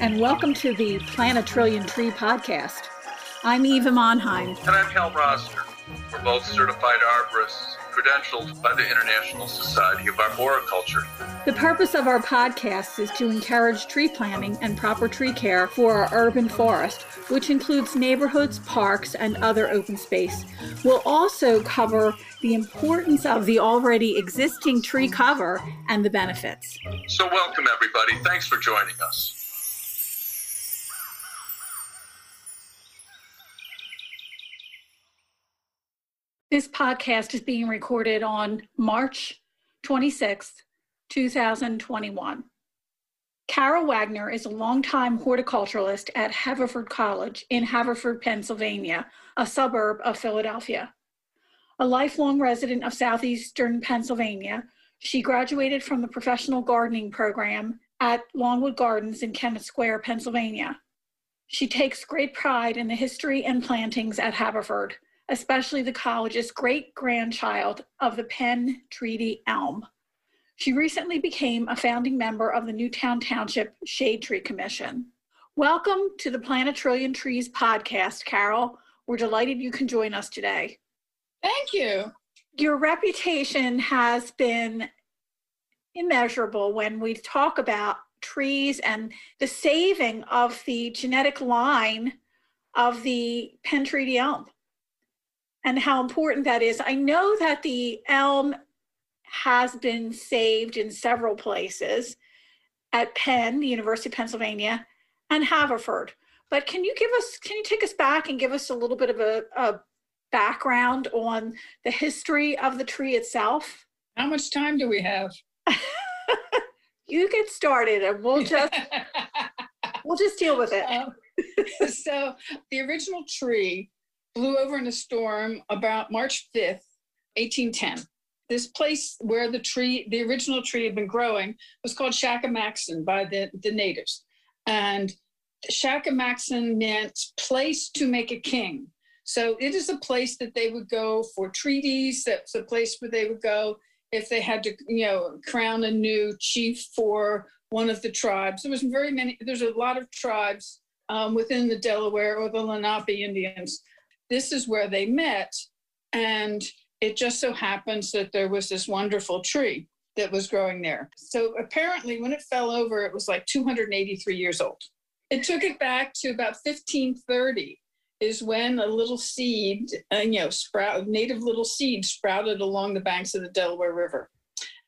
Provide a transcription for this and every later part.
and welcome to the Plant a Trillion Tree podcast. I'm Eva Monheim. And I'm Hal Roster. We're both certified arborists, credentialed by the International Society of Arboriculture. The purpose of our podcast is to encourage tree planting and proper tree care for our urban forest, which includes neighborhoods, parks, and other open space. We'll also cover the importance of the already existing tree cover and the benefits. So, welcome everybody. Thanks for joining us. This podcast is being recorded on March 26th, 2021. Carol Wagner is a longtime horticulturalist at Haverford College in Haverford, Pennsylvania, a suburb of Philadelphia. A lifelong resident of southeastern Pennsylvania, she graduated from the professional gardening program at Longwood Gardens in Kennett Square, Pennsylvania. She takes great pride in the history and plantings at Haverford especially the college's great grandchild of the Penn Treaty elm. She recently became a founding member of the Newtown Township Shade Tree Commission. Welcome to the Plant a Trillion Trees podcast, Carol. We're delighted you can join us today. Thank you. Your reputation has been immeasurable when we talk about trees and the saving of the genetic line of the Penn Treaty elm and how important that is. I know that the elm has been saved in several places at Penn, the University of Pennsylvania, and Haverford. But can you give us, can you take us back and give us a little bit of a, a background on the history of the tree itself? How much time do we have? you get started and we'll just we'll just deal with it. Um, so the original tree blew over in a storm about March 5th, 1810. This place where the tree, the original tree had been growing, was called Shackamaxon by the, the natives. And Shackamaxon meant place to make a king. So it is a place that they would go for treaties. That's a place where they would go if they had to, you know, crown a new chief for one of the tribes. There was very many. There's a lot of tribes um, within the Delaware or the Lenape Indians this is where they met. And it just so happens that there was this wonderful tree that was growing there. So apparently, when it fell over, it was like 283 years old. It took it back to about 1530 is when a little seed, uh, you know, sprout, native little seed sprouted along the banks of the Delaware River.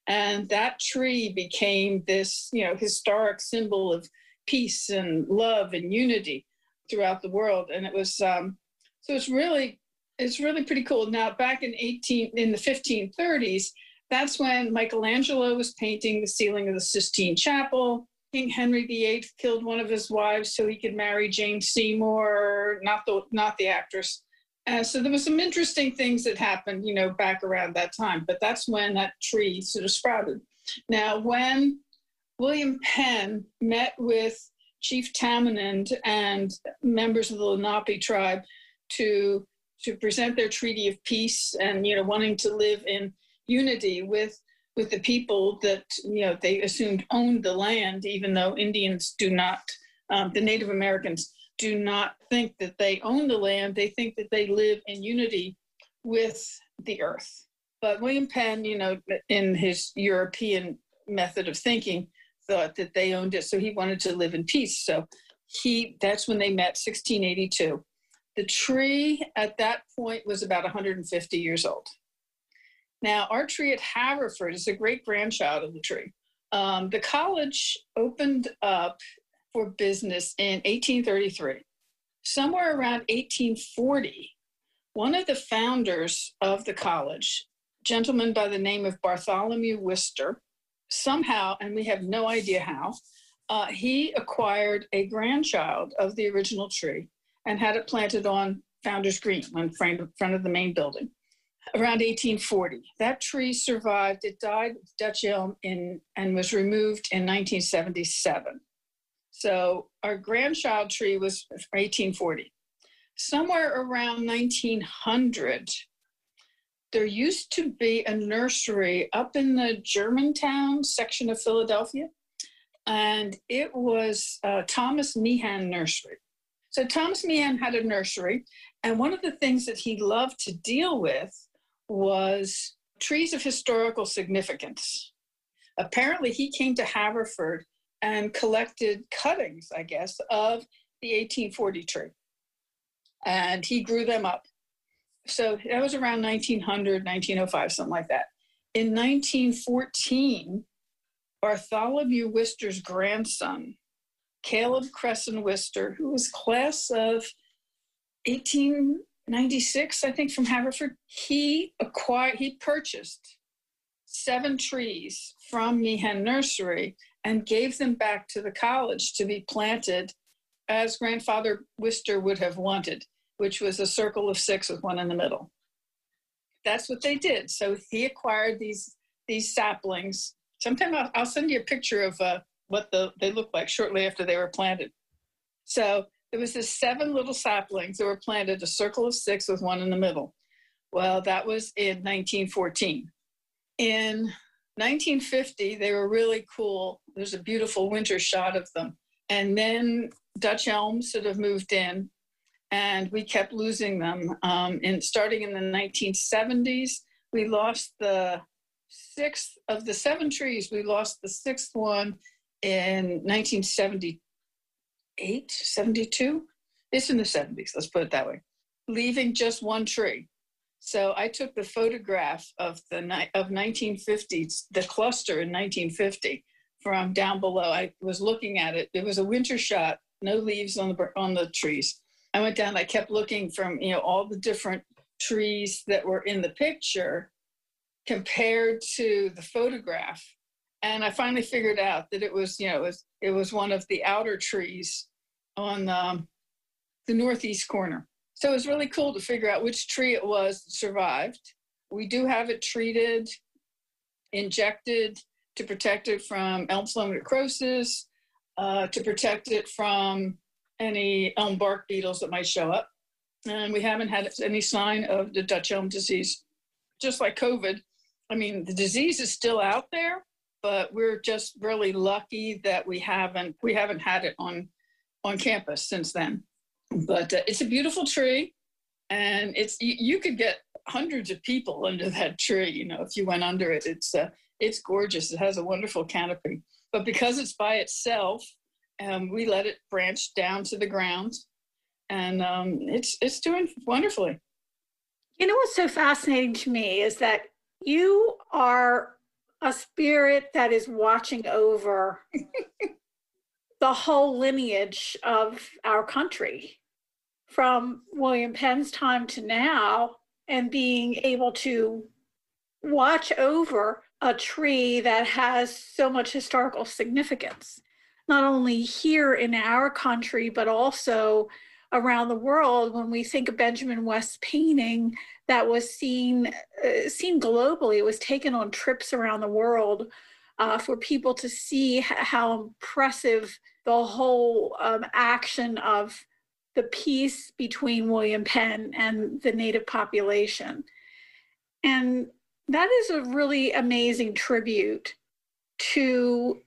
And that tree became this, you know, historic symbol of peace and love and unity throughout the world. And it was um, so it's really it's really pretty cool. Now back in 18 in the 1530s, that's when Michelangelo was painting the ceiling of the Sistine Chapel. King Henry VIII killed one of his wives so he could marry Jane Seymour, not the not the actress. Uh, so there was some interesting things that happened, you know, back around that time. But that's when that tree sort of sprouted. Now, when William Penn met with Chief Tamenund and members of the Lenape tribe, to to present their treaty of peace and you know wanting to live in unity with with the people that you know they assumed owned the land even though indians do not um, the native americans do not think that they own the land. They think that they live in unity with the earth. But william penn you know in his european method of thinking thought that they owned it so he wanted to live in peace. So he that's when they met 1682 the tree at that point was about 150 years old. Now, our tree at Haverford is a great grandchild of the tree. Um, the college opened up for business in 1833. Somewhere around 1840, one of the founders of the college, gentleman by the name of Bartholomew Wister, somehow, and we have no idea how, uh, he acquired a grandchild of the original tree and had it planted on Founders Green in front of the main building around 1840. That tree survived. It died Dutch elm in, and was removed in 1977. So our grandchild tree was 1840. Somewhere around 1900, there used to be a nursery up in the Germantown section of Philadelphia, and it was uh, Thomas Meehan Nursery. So Thomas Meehan had a nursery, and one of the things that he loved to deal with was trees of historical significance. Apparently, he came to Haverford and collected cuttings, I guess, of the 1840 tree. And he grew them up. So that was around 1900, 1905, something like that. In 1914, Bartholomew Wister's grandson, Caleb Cresson Wister, who was class of 1896, I think, from Haverford, he acquired, he purchased seven trees from Meehan Nursery and gave them back to the college to be planted as grandfather Wister would have wanted, which was a circle of six with one in the middle. That's what they did. So he acquired these these saplings. Sometime I'll, I'll send you a picture of uh, what the, they looked like shortly after they were planted. So there was this seven little saplings that were planted, a circle of six with one in the middle. Well, that was in 1914. In 1950, they were really cool. There's a beautiful winter shot of them. And then Dutch elms sort of moved in, and we kept losing them. Um, and starting in the 1970s, we lost the sixth of the seven trees. We lost the sixth one in 1978, 72. It's in the 70s, let's put it that way, leaving just one tree. So I took the photograph of the of 1950, the cluster in 1950 from down below. I was looking at it. It was a winter shot, no leaves on the on the trees. I went down. I kept looking from you know all the different trees that were in the picture compared to the photograph, and I finally figured out that it was you know it was it was one of the outer trees on the, the northeast corner. So it was really cool to figure out which tree it was that survived. We do have it treated, injected to protect it from elm phloem necrosis, uh, to protect it from any elm bark beetles that might show up. And we haven't had any sign of the Dutch elm disease. Just like COVID, I mean, the disease is still out there, but we're just really lucky that we haven't we haven't had it on on campus since then. But uh, it's a beautiful tree, and it's you, you, could get hundreds of people under that tree. You know, if you went under it, it's uh, it's gorgeous. It has a wonderful canopy, but because it's by itself, um, we let it branch down to the ground, and um, it's it's doing wonderfully. You know what's so fascinating to me is that you are a spirit that is watching over the whole lineage of our country. From William Penn's time to now and being able to watch over a tree that has so much historical significance, not only here in our country, but also around the world. When we think of Benjamin West's painting that was seen, uh, seen globally, it was taken on trips around the world uh, for people to see how impressive the whole um, action of the peace between William Penn and the native population. And that is a really amazing tribute to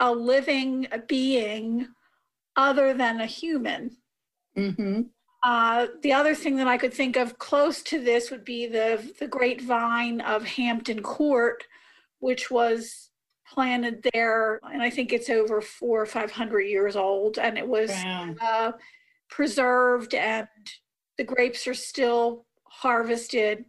a living being other than a human. Mm-hmm. Uh, the other thing that I could think of close to this would be the, the grapevine of Hampton Court, which was planted there, and I think it's over four or 500 years old, and it was wow. uh, preserved and the grapes are still harvested.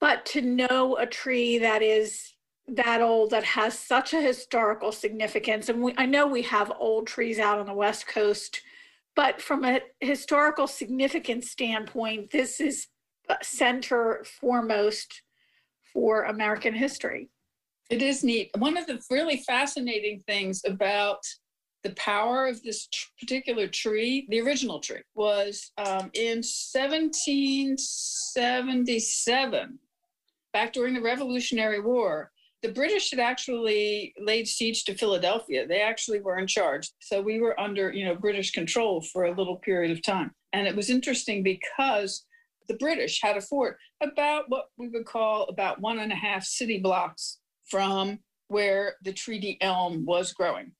But to know a tree that is that old, that has such a historical significance, and we, I know we have old trees out on the West Coast, but from a historical significance standpoint, this is center foremost for American history. It is neat. One of the really fascinating things about the power of this particular tree, the original tree, was um, in 1777, back during the Revolutionary War. The British had actually laid siege to Philadelphia. They actually were in charge. So we were under, you know, British control for a little period of time. And it was interesting because the British had a fort about what we would call about one and a half city blocks from where the treaty elm was growing.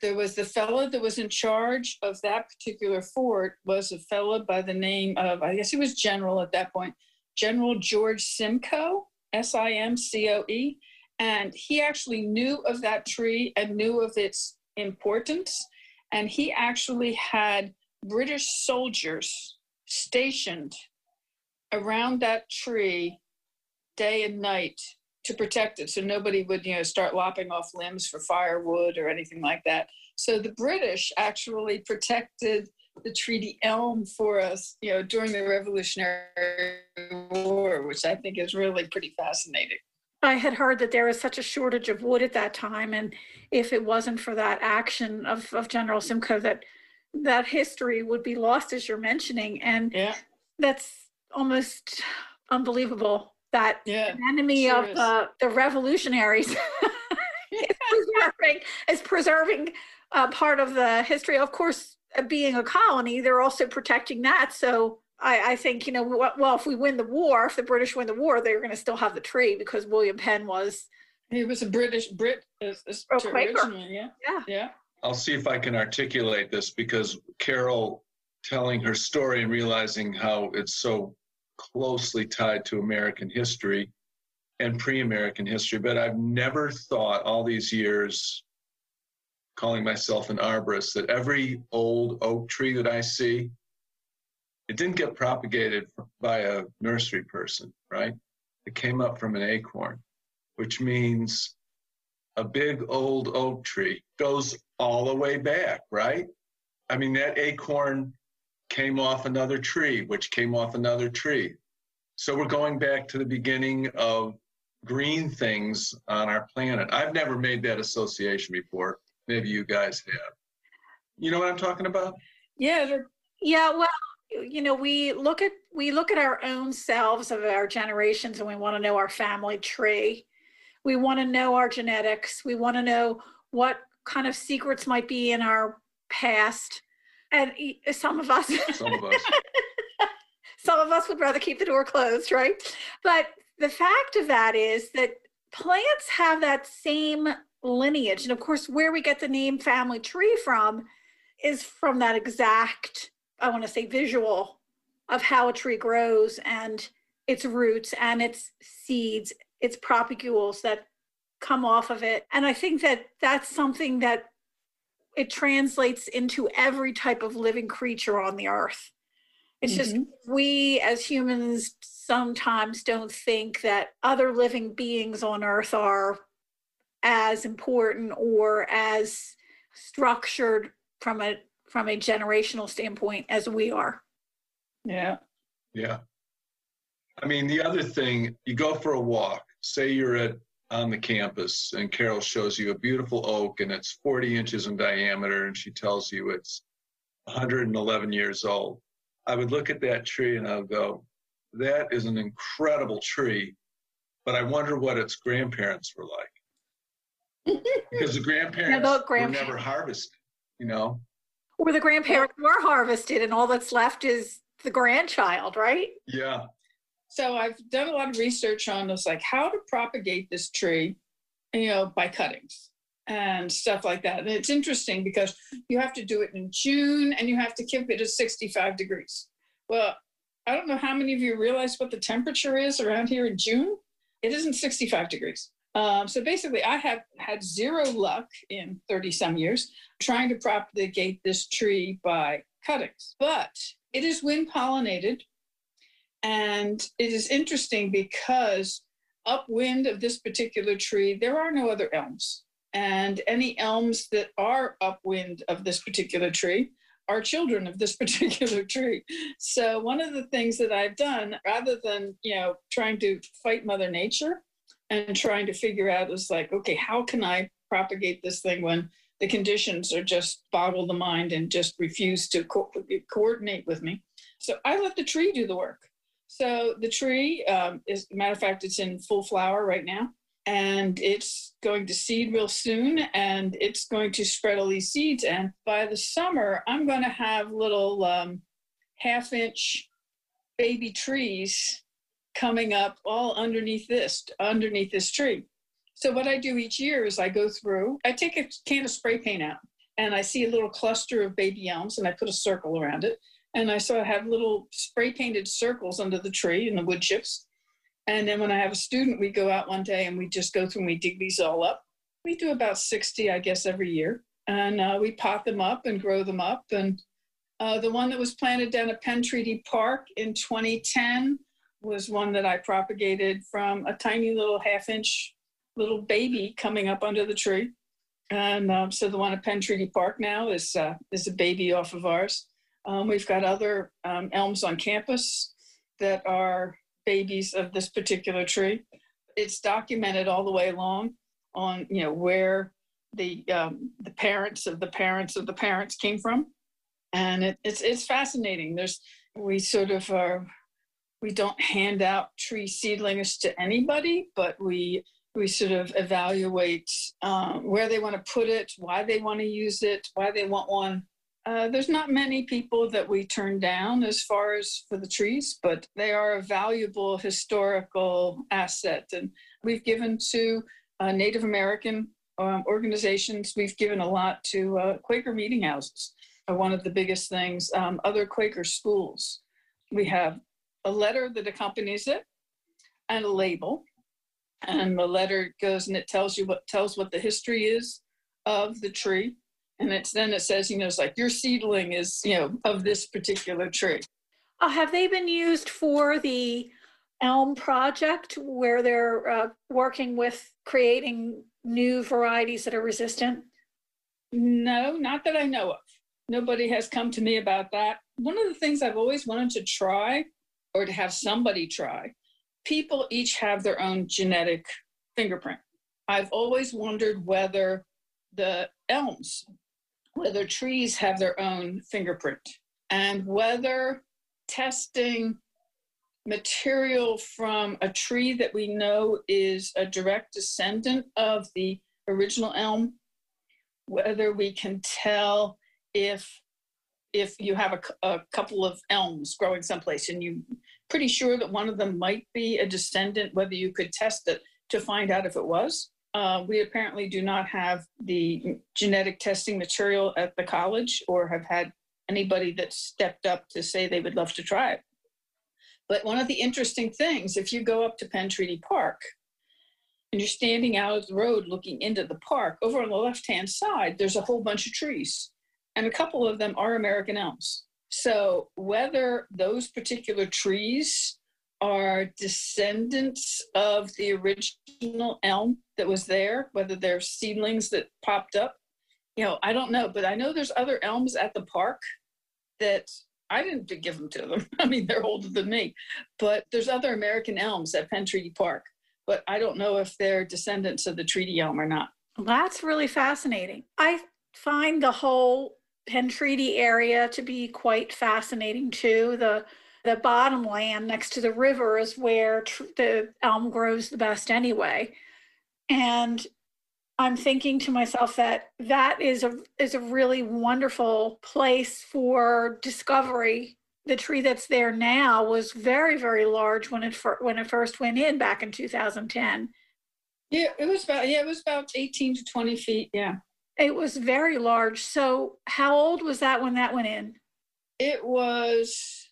There was the fellow that was in charge of that particular fort was a fellow by the name of, I guess he was general at that point, General George Simcoe, S I M C O E. And he actually knew of that tree and knew of its importance. And he actually had British soldiers stationed around that tree day and night to protect it. So nobody would you know start lopping off limbs for firewood or anything like that. So the british actually protected the treaty elm for us you know during the revolutionary war which i think is really pretty fascinating I had heard that there was such a shortage of wood at that time, and if it wasn't for that action of, of General Simcoe, that that history would be lost, as you're mentioning, and yeah that's almost unbelievable. That yeah an enemy sure of the, the revolutionaries is preserving is preserving uh, part of the history. Of course, uh, being a colony, they're also protecting that. So I, I think you know, well, if we win the war, if the British win the war, they're going to still have the tree because William Penn was he was a british brit as, as Oh, Quaker. originally yeah Yeah. yeah I'll see if I can articulate this because Carol telling her story and realizing how it's so closely tied to American history and pre American history. But I've never thought all these years, calling myself an arborist, that every old oak tree that I see, it didn't get propagated by a nursery person, right? It came up from an acorn, which means a big old oak tree goes all the way back, right? I mean, that acorn came off another tree, which came off another tree. So we're going back to the beginning of green things on our planet. I've never made that association before. Maybe you guys have. You know what I'm talking about? yeah Yeah, well, you know, we look at we look at our own selves of our generations and we want to know our family tree. We want to know our genetics. We want to know what kind of secrets might be in our past. And some of us Some of us. some of us would rather keep the door closed, right? But the fact of that is that plants have that same lineage. And of course, where we get the name family tree from is from that exact, I want to say, visual of how a tree grows and its roots and its seeds, its propagules that come off of it. And I think that that's something that it translates into every type of living creature on the earth. It's just Mhm. we as humans sometimes don't think that other living beings on earth are as important or as structured from a from a generational standpoint as we are. yeah Yeah. I mean, the other thing, you go for a walk, say you're at on the campus and Carol shows you a beautiful oak and it's 40 inches in diameter and she tells you it's 111 years old. I would look at that tree and I would go, that is an incredible tree, but I wonder what its grandparents were like. because the grandparents the were never harvested, you know? Or the grandparents were harvested and all that's left is the grandchild, right? Yeah. So I've done a lot of research on this, like how to propagate this tree, you know, by cuttings and stuff like that. And it's interesting because you have to do it in June and you have to keep it at 65 degrees. Well, I don't know how many of you realize what the temperature is around here in June. It isn't 65 degrees. Um, so basically, I have had zero luck in 30 some years trying to propagate this tree by cuttings, but it is wind pollinated and it is interesting because upwind of this particular tree, there are no other elms. And any elms that are upwind of this particular tree are children of this particular tree. So one of the things that I've done, rather than, you know, trying to fight Mother Nature and trying to figure out is like, okay, how can I propagate this thing when the conditions are just boggle the mind and just refuse to co- coordinate with me? So I let the tree do the work. So the tree um, is, matter of fact, it's in full flower right now, and it's going to seed real soon and it's going to spread all these seeds and by the summer i'm going to have little um, half inch baby trees coming up all underneath this underneath this tree so what i do each year is i go through i take a can of spray paint out and i see a little cluster of baby elms and i put a circle around it and i sort of have little spray painted circles under the tree and the wood chips and then when I have a student, we go out one day and we just go through and we dig these all up. We do about 60, I guess, every year. And uh, we pot them up and grow them up. And uh, the one that was planted down at Penn Treaty Park in 2010 was one that I propagated from a tiny little half inch little baby coming up under the tree. And um, so the one at Penn Treaty Park now is, uh, is a baby off of ours. Um, we've got other um, elms on campus that are babies of this particular tree. It's documented all the way along on you know where the um, the parents of the parents of the parents came from, and it, it's it's fascinating. There's we sort of are we don't hand out tree seedlings to anybody, but we we sort of evaluate um, where they want to put it, why they want to use it, why they want one, uh, there's not many people that we turn down as far as for the trees, but they are a valuable historical asset. And we've given to uh, Native American um, organizations, we've given a lot to uh, Quaker meeting houses, are one of the biggest things, um, other Quaker schools. We have a letter that accompanies it and a label. And the letter goes and it tells you what tells what the history is of the tree. And it's then it says you know it's like your seedling is you know of this particular tree. Uh, have they been used for the elm project where they're uh, working with creating new varieties that are resistant? No not that i know of. Nobody has come to me about that. One of the things i've always wanted to try or to have somebody try people each have their own genetic fingerprint. I've always wondered whether the elms whether trees have their own fingerprint and whether testing material from a tree that we know is a direct descendant of the original elm, whether we can tell if if you have a, a couple of elms growing someplace and you're pretty sure that one of them might be a descendant, whether you could test it to find out if it was. Uh, we apparently do not have the genetic testing material at the college or have had anybody that stepped up to say they would love to try it. But one of the interesting things, if you go up to Penn Treaty Park and you're standing out of the road looking into the park, over on the left hand side, there's a whole bunch of trees, and a couple of them are American elms. So, whether those particular trees are descendants of the original elm that was there, whether they're seedlings that popped up. You know, I don't know, but I know there's other elms at the park that I didn't give them to them. I mean, they're older than me, but there's other American elms at Penn Treaty Park, but I don't know if they're descendants of the treaty elm or not. That's really fascinating. I find the whole Penn Treaty area to be quite fascinating too. The the bottom land next to the river is where tr- the elm grows the best anyway. And I'm thinking to myself that that is a is a really wonderful place for discovery. The tree that's there now was very very large when it fir- when it first went in back in 2010. Yeah, it was about yeah, it was about 18 to 20 feet. Yeah, it was very large. So how old was that when that went in? It was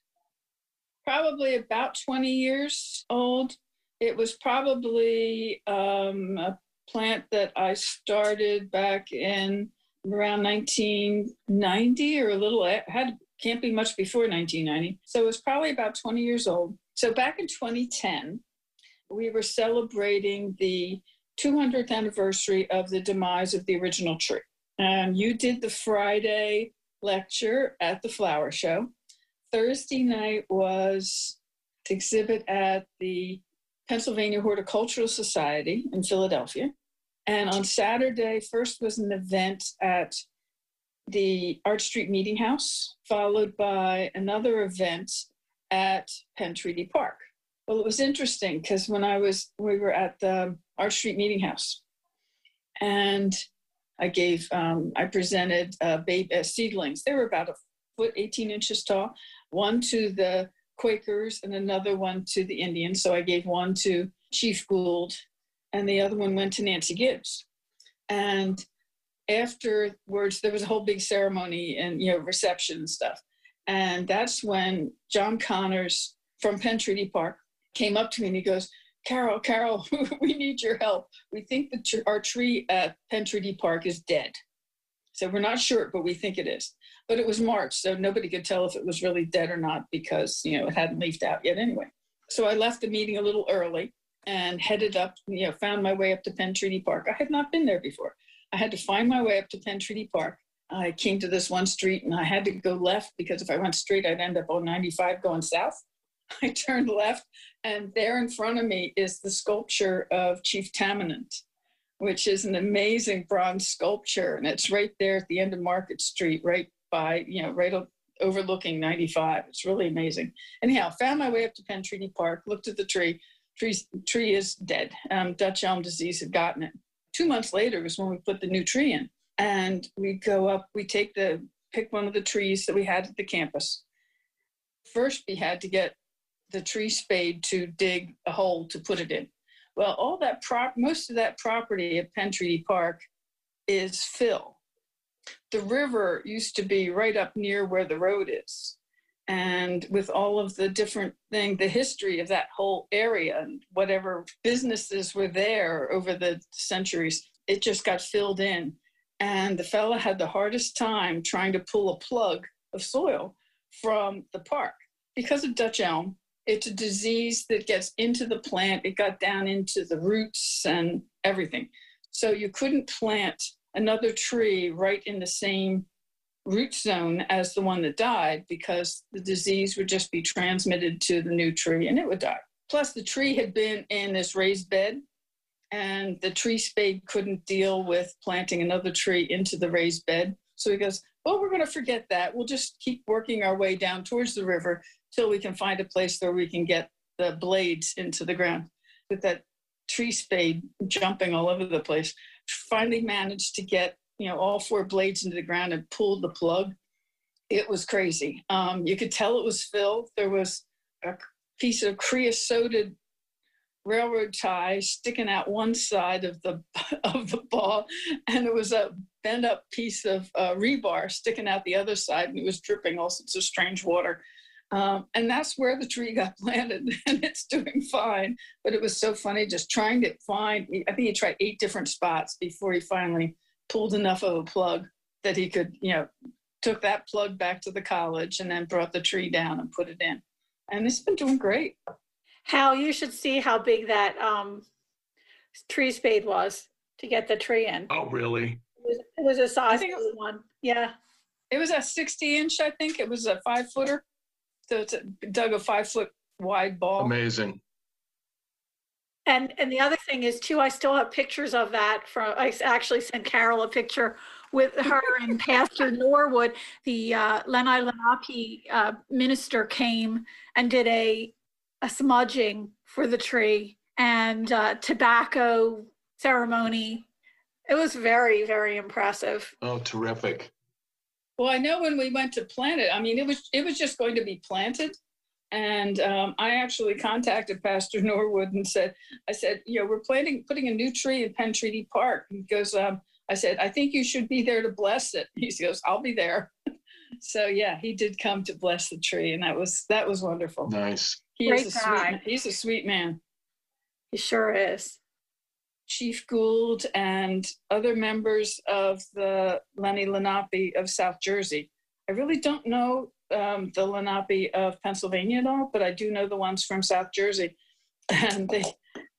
probably about 20 years old. It was probably um, a plant that I started back in around 1990 or a little, had can't be much before 1990. So it was probably about 20 years old. So back in 2010, we were celebrating the 200th anniversary of the demise of the original tree. And you did the Friday lecture at the flower show. Thursday night was exhibit at the Pennsylvania Horticultural Society in Philadelphia. And on Saturday, first was an event at the Arch Street Meeting House, followed by another event at Penn Treaty Park. Well, it was interesting because when I was, we were at the Arch Street Meeting House, and I gave, um, I presented uh, babe, uh, seedlings. They were about a foot, 18 inches tall, one to the Quakers and another one to the Indians. So I gave one to Chief Gould, and the other one went to Nancy Gibbs. And afterwards, there was a whole big ceremony and you know reception and stuff. And that's when John Connors from Penn Treaty Park came up to me and he goes, Carol, Carol, we need your help. We think that our tree at Penn Park is dead. So we're not sure, but we think it is. But it was March, so nobody could tell if it was really dead or not because, you know, it hadn't leafed out yet anyway. So I left the meeting a little early and headed up, you know, found my way up to Penn Treaty Park. I had not been there before. I had to find my way up to Penn Treaty Park. I came to this one street and I had to go left because if I went straight, I'd end up on 95 going south. I turned left, and there in front of me is the sculpture of Chief Tamenund, which is an amazing bronze sculpture. And it's right there at the end of Market Street, right by, you know, right overlooking 95. It's really amazing. Anyhow, found my way up to Penn Treaty Park, looked at the tree. Tree, tree is dead. Um, Dutch elm disease had gotten it. Two months later was when we put the new tree in. And we go up, we take the, pick one of the trees that we had at the campus. First, we had to get the tree spade to dig a hole to put it in. Well, all that prop, most of that property at Penn Treaty Park is fill. The river used to be right up near where the road is. And with all of the different thing, the history of that whole area and whatever businesses were there over the centuries, it just got filled in. And the fella had the hardest time trying to pull a plug of soil from the park because of Dutch elm it's a disease that gets into the plant. It got down into the roots and everything. So you couldn't plant another tree right in the same root zone as the one that died because the disease would just be transmitted to the new tree and it would die. Plus, the tree had been in this raised bed, and the tree spade couldn't deal with planting another tree into the raised bed. So he goes, Well, we're going to forget that. We'll just keep working our way down towards the river till we can find a place where we can get the blades into the ground. With that tree spade jumping all over the place, finally managed to get you know all four blades into the ground and pulled the plug. It was crazy. Um, you could tell it was filled. There was a piece of creosoted railroad tie sticking out one side of the of the ball, and it was a bent up piece of uh, rebar sticking out the other side, and it was dripping all sorts of strange water. Um, and that's where the tree got planted, and it's doing fine. But it was so funny just trying to find. I think he tried eight different spots before he finally pulled enough of a plug that he could, you know, took that plug back to the college and then brought the tree down and put it in. And it's been doing great. Hal, you should see how big that um, tree spade was to get the tree in. Oh, really? It was, it was a size one. Yeah. It was a 60 inch, I think. It was a five footer. So it's a, dug a five foot wide ball. Amazing. And and the other thing is too, I still have pictures of that from. I actually sent Carol a picture with her and Pastor Norwood. The uh, Lenni Lenape uh, minister came and did a a smudging for the tree and uh, tobacco ceremony. It was very very impressive. Oh, terrific! Well, I know when we went to plant it, I mean, it was it was just going to be planted, and um, I actually contacted Pastor Norwood and said, I said, you know, we're planting putting a new tree in Penn Treaty Park. He goes, um, I said, I think you should be there to bless it. He goes, I'll be there. so yeah, he did come to bless the tree, and that was that was wonderful. Nice. He Great is a guy. sweet. He's a sweet man. He sure is. Chief Gould and other members of the Lenni Lenape of South Jersey. I really don't know um, the Lenape of Pennsylvania at all, but I do know the ones from South Jersey. And they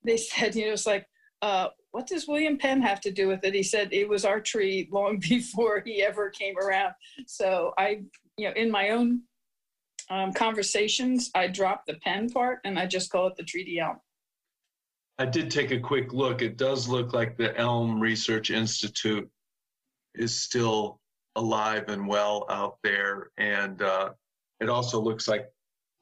they said, you know, it's like, uh, what does William Penn have to do with it? He said it was our tree long before he ever came around. So I, you know, in my own um, conversations, I drop the Penn part and I just call it the treaty elm. I did take a quick look. It does look like the Elm Research Institute is still alive and well out there. And uh, it also looks like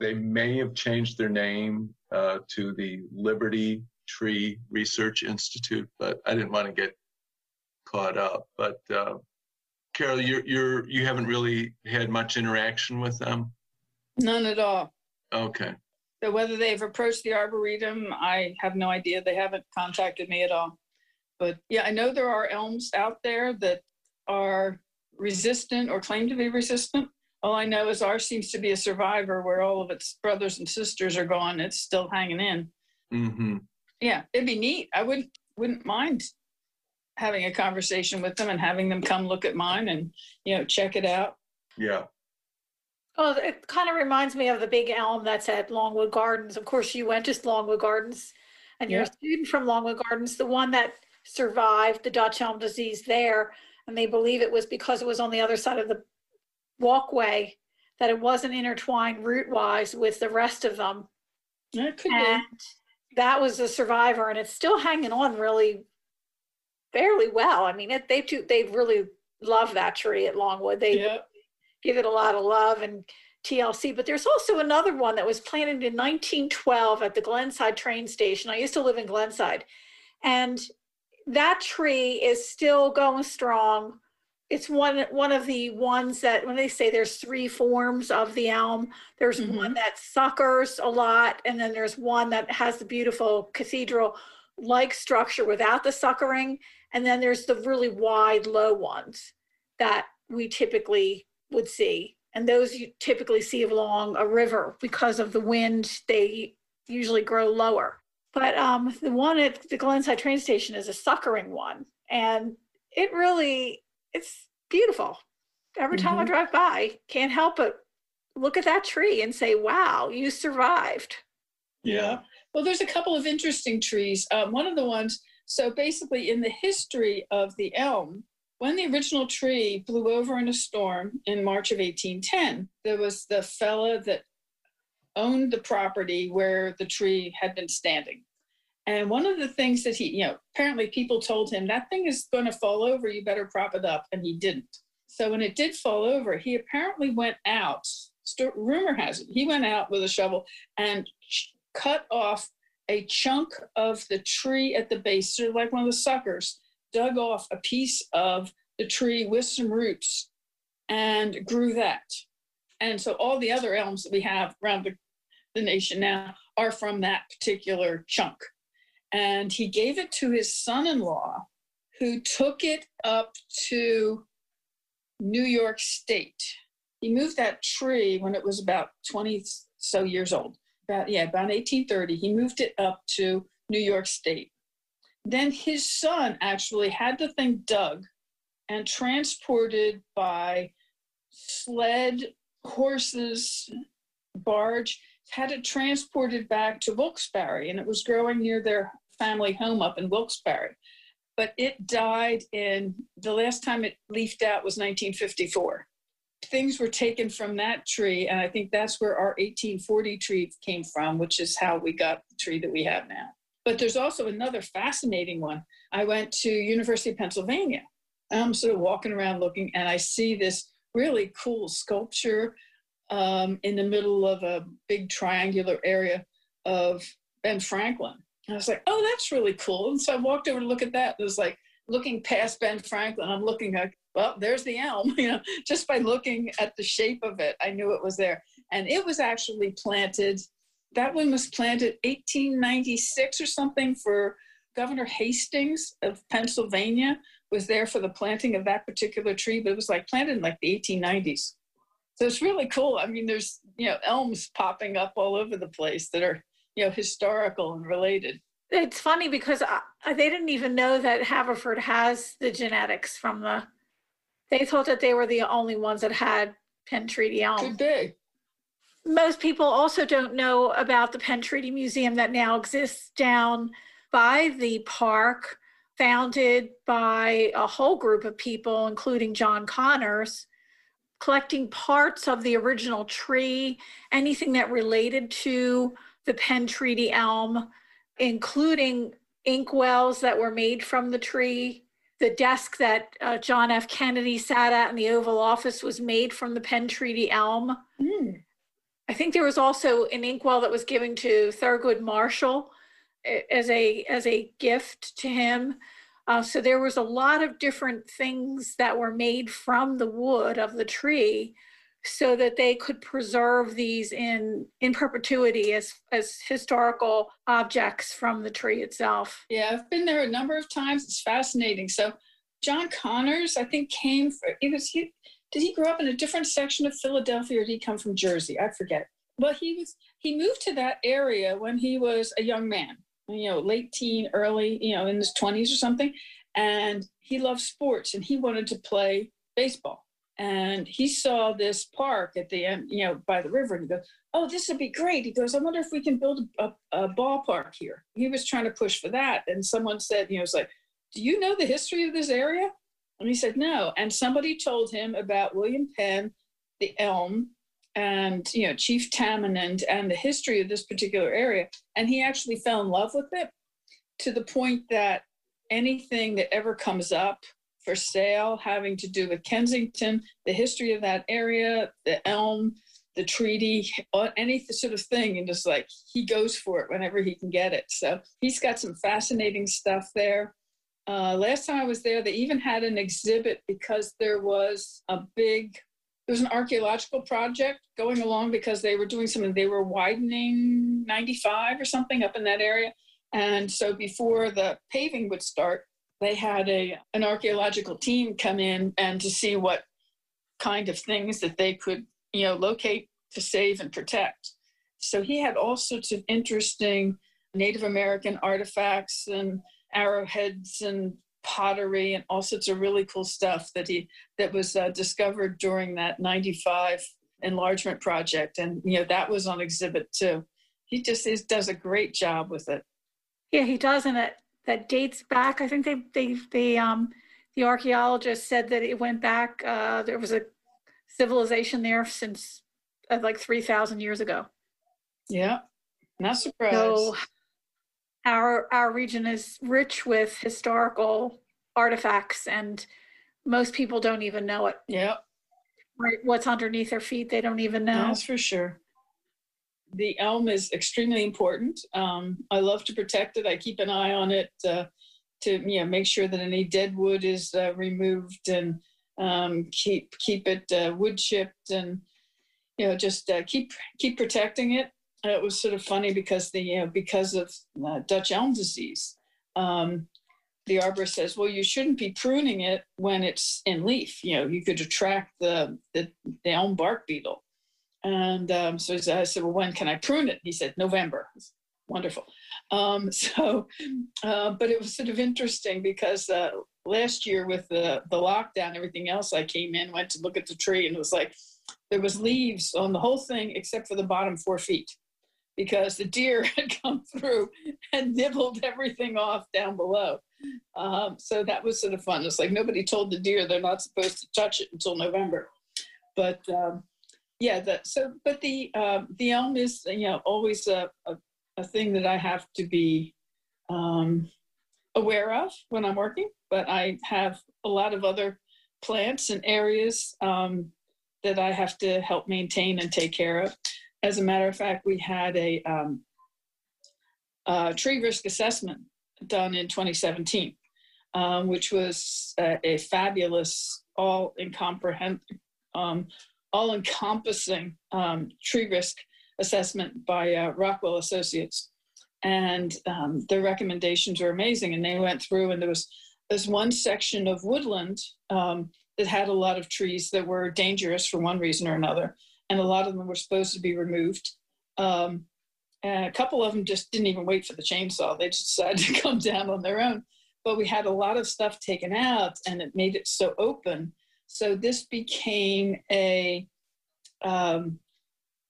they may have changed their name uh, to the Liberty Tree Research Institute, but I didn't want to get caught up. But uh, Carol, you're you're you haven't really had much interaction with them. None at all. Okay. So whether they've approached the arboretum, I have no idea. They haven't contacted me at all. But yeah, I know there are elms out there that are resistant or claim to be resistant. All I know is ours seems to be a survivor where all of its brothers and sisters are gone. It's still hanging in. Mm-hmm. Yeah, it'd be neat. I wouldn't wouldn't mind having a conversation with them and having them come look at mine and you know check it out. Yeah. Oh, it kind of reminds me of the big elm that's at Longwood Gardens. Of course, you went to Longwood Gardens, and you're Yeah. a student from Longwood Gardens, the one that survived the Dutch elm disease there. And they believe it was because it was on the other side of the walkway that it wasn't intertwined root wise with the rest of them. It could And that was a survivor, and it's still hanging on really fairly well. I mean, it, they too, they really love that tree at Longwood. They Yeah. Give it a lot of love and TLC. But there's also another one that was planted in 1912 at the Glenside train station. I used to live in Glenside, and that tree is still going strong. It's one one of the ones that when they say there's three forms of the elm, there's mm-hmm. one that suckers a lot, and then there's one that has the beautiful cathedral like structure without the suckering, and then there's the really wide low ones that we typically would see. And those you typically see along a river because of the wind, they usually grow lower. But um, the one at the Glenside train station is a suckering one. And it really, it's beautiful. Every time I Mhm. drive by, can't help but look at that tree and say, wow, you survived. Yeah. Well, there's a couple of interesting trees. Um, one of the ones, so basically, in the history of the elm, when the original tree blew over in a storm in March of 1810, there was the fella that owned the property where the tree had been standing. And one of the things that he, you know, apparently people told him that thing is going to fall over, you better prop it up. And he didn't. So when it did fall over, he apparently went out. Rumor has it, he went out with a shovel and ch- cut off a chunk of the tree at the base, sort of like one of the suckers, dug off a piece of the tree with some roots and grew that. And so all the other elms that we have around the, the nation now are from that particular chunk. And he gave it to his son in law, who took it up to New York State. He moved that tree when it was about 20 so years old about yeah about 1830 he moved it up to new york state then his son actually had the thing dug and transported by sled horses barge had it transported back to wilkes-barre and it was growing near their family home up in wilkes-barre. But it died in the last time it leafed out was 1954 things were taken from that tree and i think that's where our 1840 tree came from which is how we got the tree that we have now but there's also another fascinating one i went to university of pennsylvania i'm sort of walking around looking and i see this really cool sculpture um, in the middle of a big triangular area of ben franklin and i was like oh that's really cool and so i walked over to look at that And it was like looking past ben franklin i'm looking at well, there's the elm. You know, just by looking at the shape of it, I knew it was there. And it was actually planted. That one was planted 1896 or something for Governor Hastings of Pennsylvania was there for the planting of that particular tree, but it was like planted in like the 1890s. So it's really cool. I mean, there's you know elms popping up all over the place that are you know historical and related. It's funny because I, they didn't even know that Haverford has the genetics from the. They thought that they were the only ones that had Penn Treaty elm. Could be. Most people also don't know about the Penn Treaty Museum that now exists down by the park, founded by a whole group of people, including John Connors, collecting parts of the original tree, anything that related to the Penn Treaty elm, including inkwells that were made from the tree. The desk that uh, John F. Kennedy sat at in the Oval Office was made from the Penn Treaty elm Hmm. I think there was also an inkwell that was given to Thurgood Marshall as a as a gift to him. Uh, so there was a lot of different things that were made from the wood of the tree so that they could preserve these in in perpetuity as as historical objects from the tree itself. Yeah, I've been there a number of times. It's fascinating. So John Connors, I think, came for he was he did he grow up in a different section of Philadelphia or did he come from Jersey? I forget. But he was he moved to that area when he was a young man, you know, late teen, early, you know, in his 20s or something. And he loved sports and he wanted to play baseball. And he saw this park at the end, you know, by the river, and he goes, Oh, this would be great. He goes, I wonder if we can build a, a ballpark here. He was trying to push for that. And someone said, you know, it's like, Do you know the history of this area? And he said, No. And somebody told him about William Penn, the elm, and you know, Chief Tamenund and the history of this particular area. And he actually fell in love with it to the point that anything that ever comes up for sale having to do with Kensington, the history of that area, the elm, the treaty, any sort of thing, and just like he goes for it whenever he can get it. So he's got some fascinating stuff there. Uh, last time I was there, they even had an exhibit because there was a big, there was an archaeological project going along because they were doing something, they were widening 95 or something up in that area. And so before the paving would start, they had a an archaeological team come in and to see what kind of things that they could, you know, locate to save and protect. So he had all sorts of interesting Native American artifacts and arrowheads and pottery and all sorts of really cool stuff that he that was uh, discovered during that 95 enlargement project. And you know that was on exhibit too he just is, does a great job with it. Yeah he does. And it that dates back. I think they they they um the archaeologist said that it went back uh there was a civilization there since uh, like 3000 years ago. Yeah. Not surprised. so our our region is rich with historical artifacts and most people don't even know it. Yeah. Right what's underneath their feet they don't even know. That's for sure. The elm is extremely important. Um, i love to protect it. I keep an eye on it uh, to you know make sure that any dead wood is uh, removed and um, keep keep it uh, wood chipped and you know just uh, keep keep protecting it it was sort of funny because the you know because of uh, Dutch elm disease, um, the arborist says, well, you shouldn't be pruning it when it's in leaf. You know, you could attract the the, the elm bark beetle. And um, so I said, well, when can I prune it? He said, November. Wonderful. Um, so, uh, but it was sort of interesting because uh, last year with the the lockdown, everything else, I came in, went to look at the tree, and it was like there was leaves on the whole thing except for the bottom four feet because the deer had come through and nibbled everything off down below. Um, so that was sort of fun. It's like nobody told the deer they're not supposed to touch it until November. But um, yeah, that so. But the um, the elm is you know always a, a, a thing that I have to be um, aware of when I'm working. But I have a lot of other plants and areas um, that I have to help maintain and take care of. As a matter of fact, we had a, um, a tree risk assessment done in 2017, um, which was a, a fabulous, all um, all encompassing um, tree risk assessment by uh, Rockwell Associates. And um, their recommendations were amazing. And they went through, and there was this one section of woodland um, that had a lot of trees that were dangerous for one reason or another and a lot of them were supposed to be removed. Um, and a couple of them just didn't even wait for the chainsaw. They just decided to come down on their own. But we had a lot of stuff taken out and it made it so open. So this became a, um,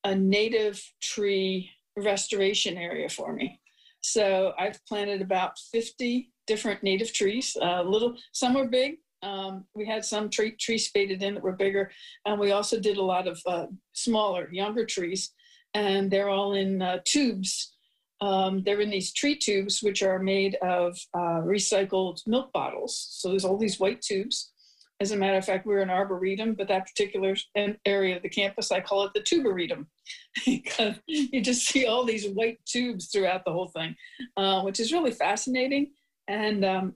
a native tree restoration area for me. So I've planted about 50 different native trees. Uh, little, some are big, um, we had some tree, trees spaded in that were bigger, and we also did a lot of uh, smaller, younger trees, and they're all in uh, tubes. Um, they're in these tree tubes, which are made of uh, recycled milk bottles. So there's all these white tubes, As a matter of fact, we're an arboretum, but that particular area of the campus, I call it the tuberetum because you just see all these white tubes throughout the whole thing, uh, which is really fascinating. And um,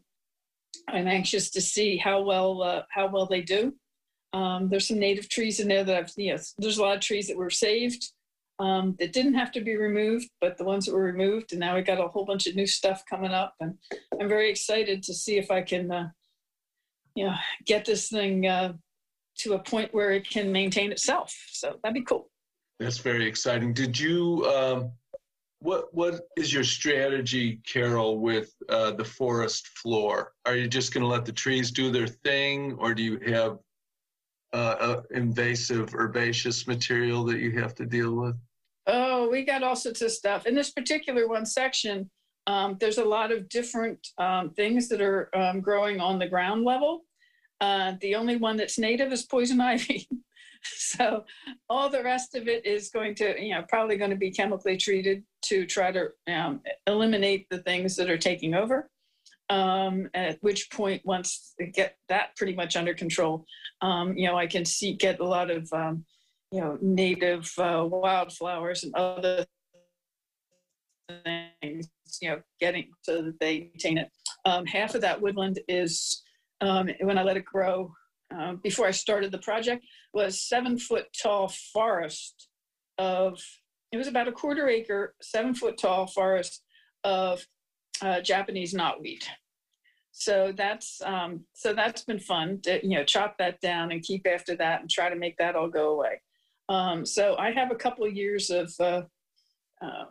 I'm anxious to see how well uh, how well they do. Um, there's some native trees in there that I've, yes, there's a lot of trees that were saved um, that didn't have to be removed, but the ones that were removed, and now we got a whole bunch of new stuff coming up, and I'm very excited to see if I can, uh, you know, get this thing uh, to a point where it can maintain itself. So that'd be cool. That's very exciting. Did you? Um, what What is your strategy, Carol, with uh, the forest floor? Are you just going to let the trees do their thing, or do you have uh, invasive herbaceous material that you have to deal with? Oh, we got all sorts of stuff. In this particular one section, um, there's a lot of different um, things that are um, growing on the ground level. Uh, the only one that's native is poison ivy. so all the rest of it is going to, you know, probably going to be chemically treated to try to um, eliminate the things that are taking over. Um, at which point, once they get that pretty much under control, um, you know, I can see get a lot of um, you know native uh, wildflowers and other things, you know, getting so that they maintain it. Um, half of that woodland is um, when I let it grow. Uh, before I started the project, was seven foot tall forest of. It was about a quarter acre, seven foot tall forest of uh, Japanese knotweed. So that's um, so that's been fun to you know chop that down and keep after that and try to make that all go away. Um, so I have a couple of years of uh, uh,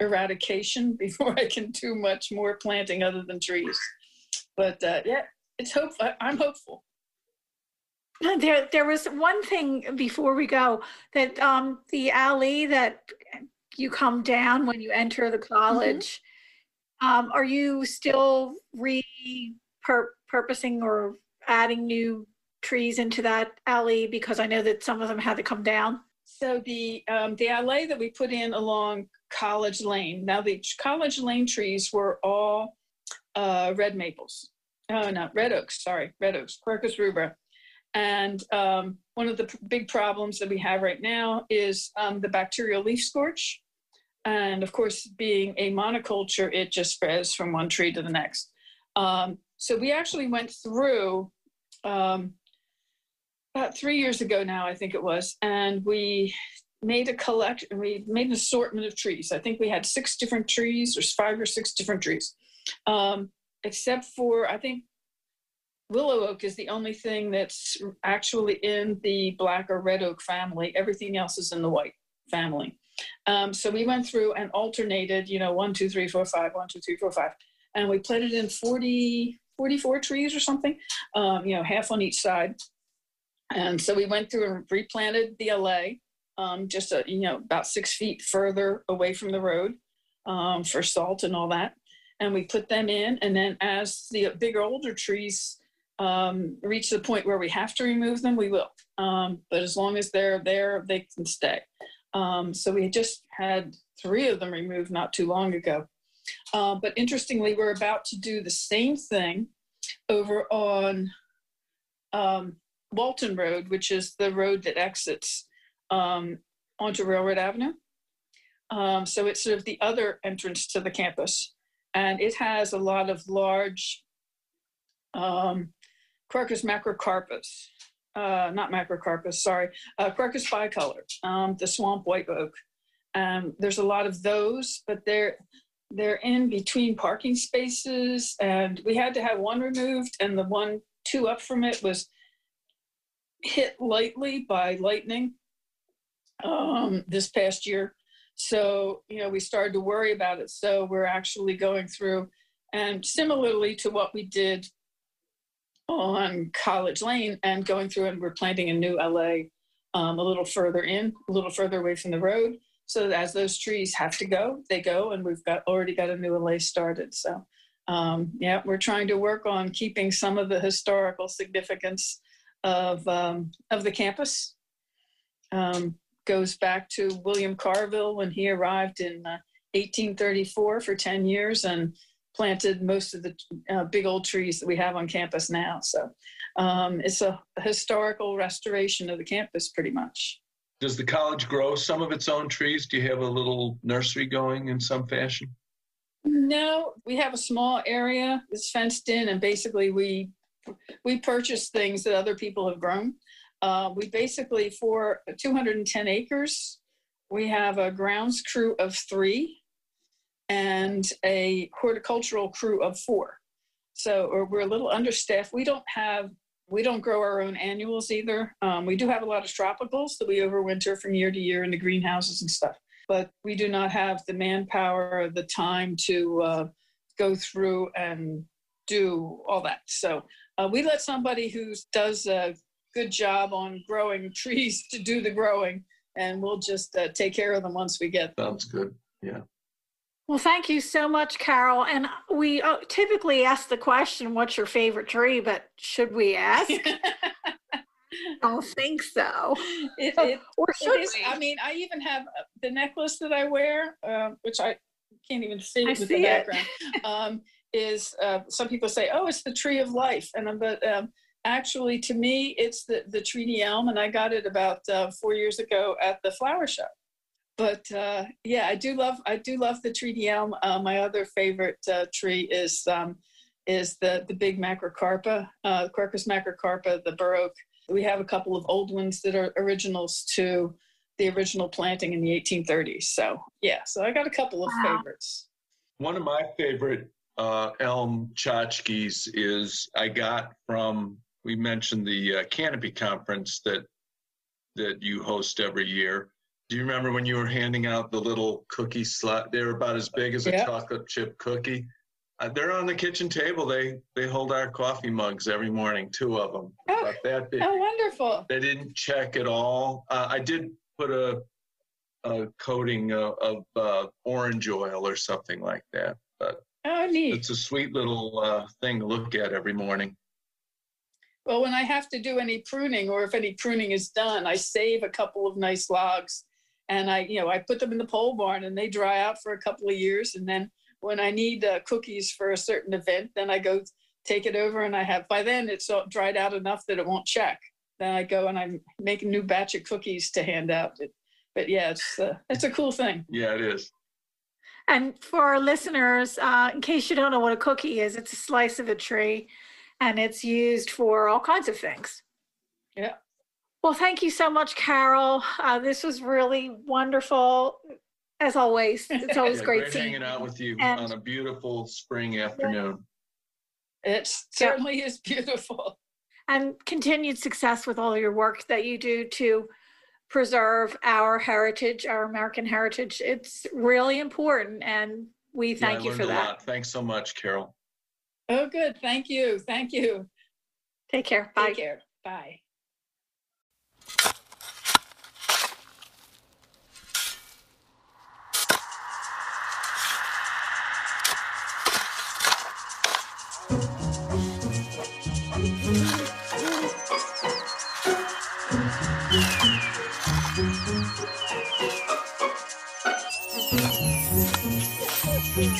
eradication before I can do much more planting other than trees. But uh, yeah, it's hope. I'm hopeful. There, there was one thing before we go that um, the alley that you come down when you enter the mm-hmm. college. Um, are you still repurposing or adding new trees into that alley? Because I know that some of them had to come down. So the um, the alley that we put in along College Lane. Now the College Lane trees were all uh, red maples. Oh no, red oaks. Sorry, red oaks. Quercus rubra. And um, one of the big problems that we have right now is um, the bacterial leaf scorch. And of course, being a monoculture, it just spreads from one tree to the next. Um, so we actually went through um, about three years ago now, I think it was, and we made a collection, we made an assortment of trees. I think we had six different trees, or five or six different trees, um, except for, I think, willow oak is the only thing that's actually in the black or red oak family. Everything else is in the white family. Um, so we went through and alternated, you know, one, two, three, four, five, one, two, three, four, five, and we planted in 40, 44 trees or something, um, you know, half on each side. And so we went through and replanted the allée, um, just a, you know about six feet further away from the road um, for salt and all that. And we put them in, and then as the bigger older trees um, reach the point where we have to remove them, we will. Um, but as long as they're there, they can stay. Um, so we just had three of them removed not too long ago. Uh, but interestingly, we're about to do the same thing over on um, Walton Road, which is the road that exits um, onto Railroad Avenue. Um, so it's sort of the other entrance to the campus. And it has a lot of large um, Quercus macrocarpus, uh, not macrocarpus, sorry, uh, Quercus bicolor, um, the swamp white oak. Um, there's a lot of those, but they're they're in between parking spaces, and we had to have one removed, and the one two up from it was hit lightly by lightning um, this past year. So, you know, we started to worry about it. So we're actually going through, and similarly to what we did on College Lane and going through and we're planting a new allée um, a little further in, a little further away from the road. So as those trees have to go, they go, and we've got already got a new allée started. So um, yeah, we're trying to work on keeping some of the historical significance of, um, of the campus. Um, goes back to William Carvill when he arrived in uh, 1834 for 10 years and planted most of the uh, big old trees that we have on campus now. So um, it's a historical restoration of the campus, pretty much. Does the college grow some of its own trees? Do you have a little nursery going in some fashion? No, we have a small area that's fenced in, and basically we we purchase things that other people have grown. Uh, we basically for 210 acres, we have a grounds crew of three and a horticultural crew of four. So we're a little understaffed. We don't have we don't grow our own annuals either. Um, we do have a lot of tropicals that we overwinter from year to year in the greenhouses and stuff, but we do not have the manpower or the time to uh, go through and do all that. So uh, we let somebody who does a good job on growing trees to do the growing, and we'll just uh, take care of them once we get them. Sounds good. Yeah. Well, thank you so much, Carol. And we uh, typically ask the question, what's your favorite tree? But should we ask? I don't think so. It, it, or should is, we? I mean, I even have uh, the necklace that I wear, uh, which I can't even see I with see the background. um, is uh, some people say, "Oh, it's the tree of life," and I'm, but um, actually, to me, it's the the treaty elm, and I got it about uh, four years ago at the flower show but uh, yeah, I do love I do love the treaty elm. Uh, my other favorite uh, tree is um, is the the big macrocarpa, uh, Quercus macrocarpa, the bur oak. We have a couple of old ones that are originals to the original planting in the 1830s. So yeah, so I got a couple of Wow. favorites. One of my favorite uh, elm tchotchkes is I got from we mentioned the uh, canopy conference that that you host every year. Do you remember when you were handing out the little cookie slut? They were about as big as a Yep. chocolate chip cookie. Uh, they're on the kitchen table. They they hold our coffee mugs every morning, two of them, Oh. that big. Oh, wonderful! They didn't check at all. Uh, I did put a, a coating of, of uh, orange oil or something like that. But Oh, neat. it's a sweet little uh, thing to look at every morning. Well, when I have to do any pruning, or if any pruning is done, I save a couple of nice logs, and I, you know, I put them in the pole barn, and they dry out for a couple of years, and then when I need uh, cookies for a certain event, then I go take it over, and I have by then it's all dried out enough that it won't check. Then I go and I make a new batch of cookies to hand out. But, but yeah, it's uh, it's a cool thing. Yeah, it is. And for our listeners, uh, in case you don't know what a cookie is, it's a slice of a tree and it's used for all kinds of things. Yeah. Well, thank you so much, Carol. Uh, this was really wonderful. As always, it's always Yeah, great great seeing hanging out with you And- on a beautiful spring afternoon. It certainly is beautiful. and continued success with all your work that you do to preserve our heritage, our American heritage. It's really important, and we Yeah, thank I you for a that. lot. Thanks so much, Carol. Oh, good. Thank you. Thank you. Take care. Bye. Take care. Bye.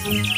Thank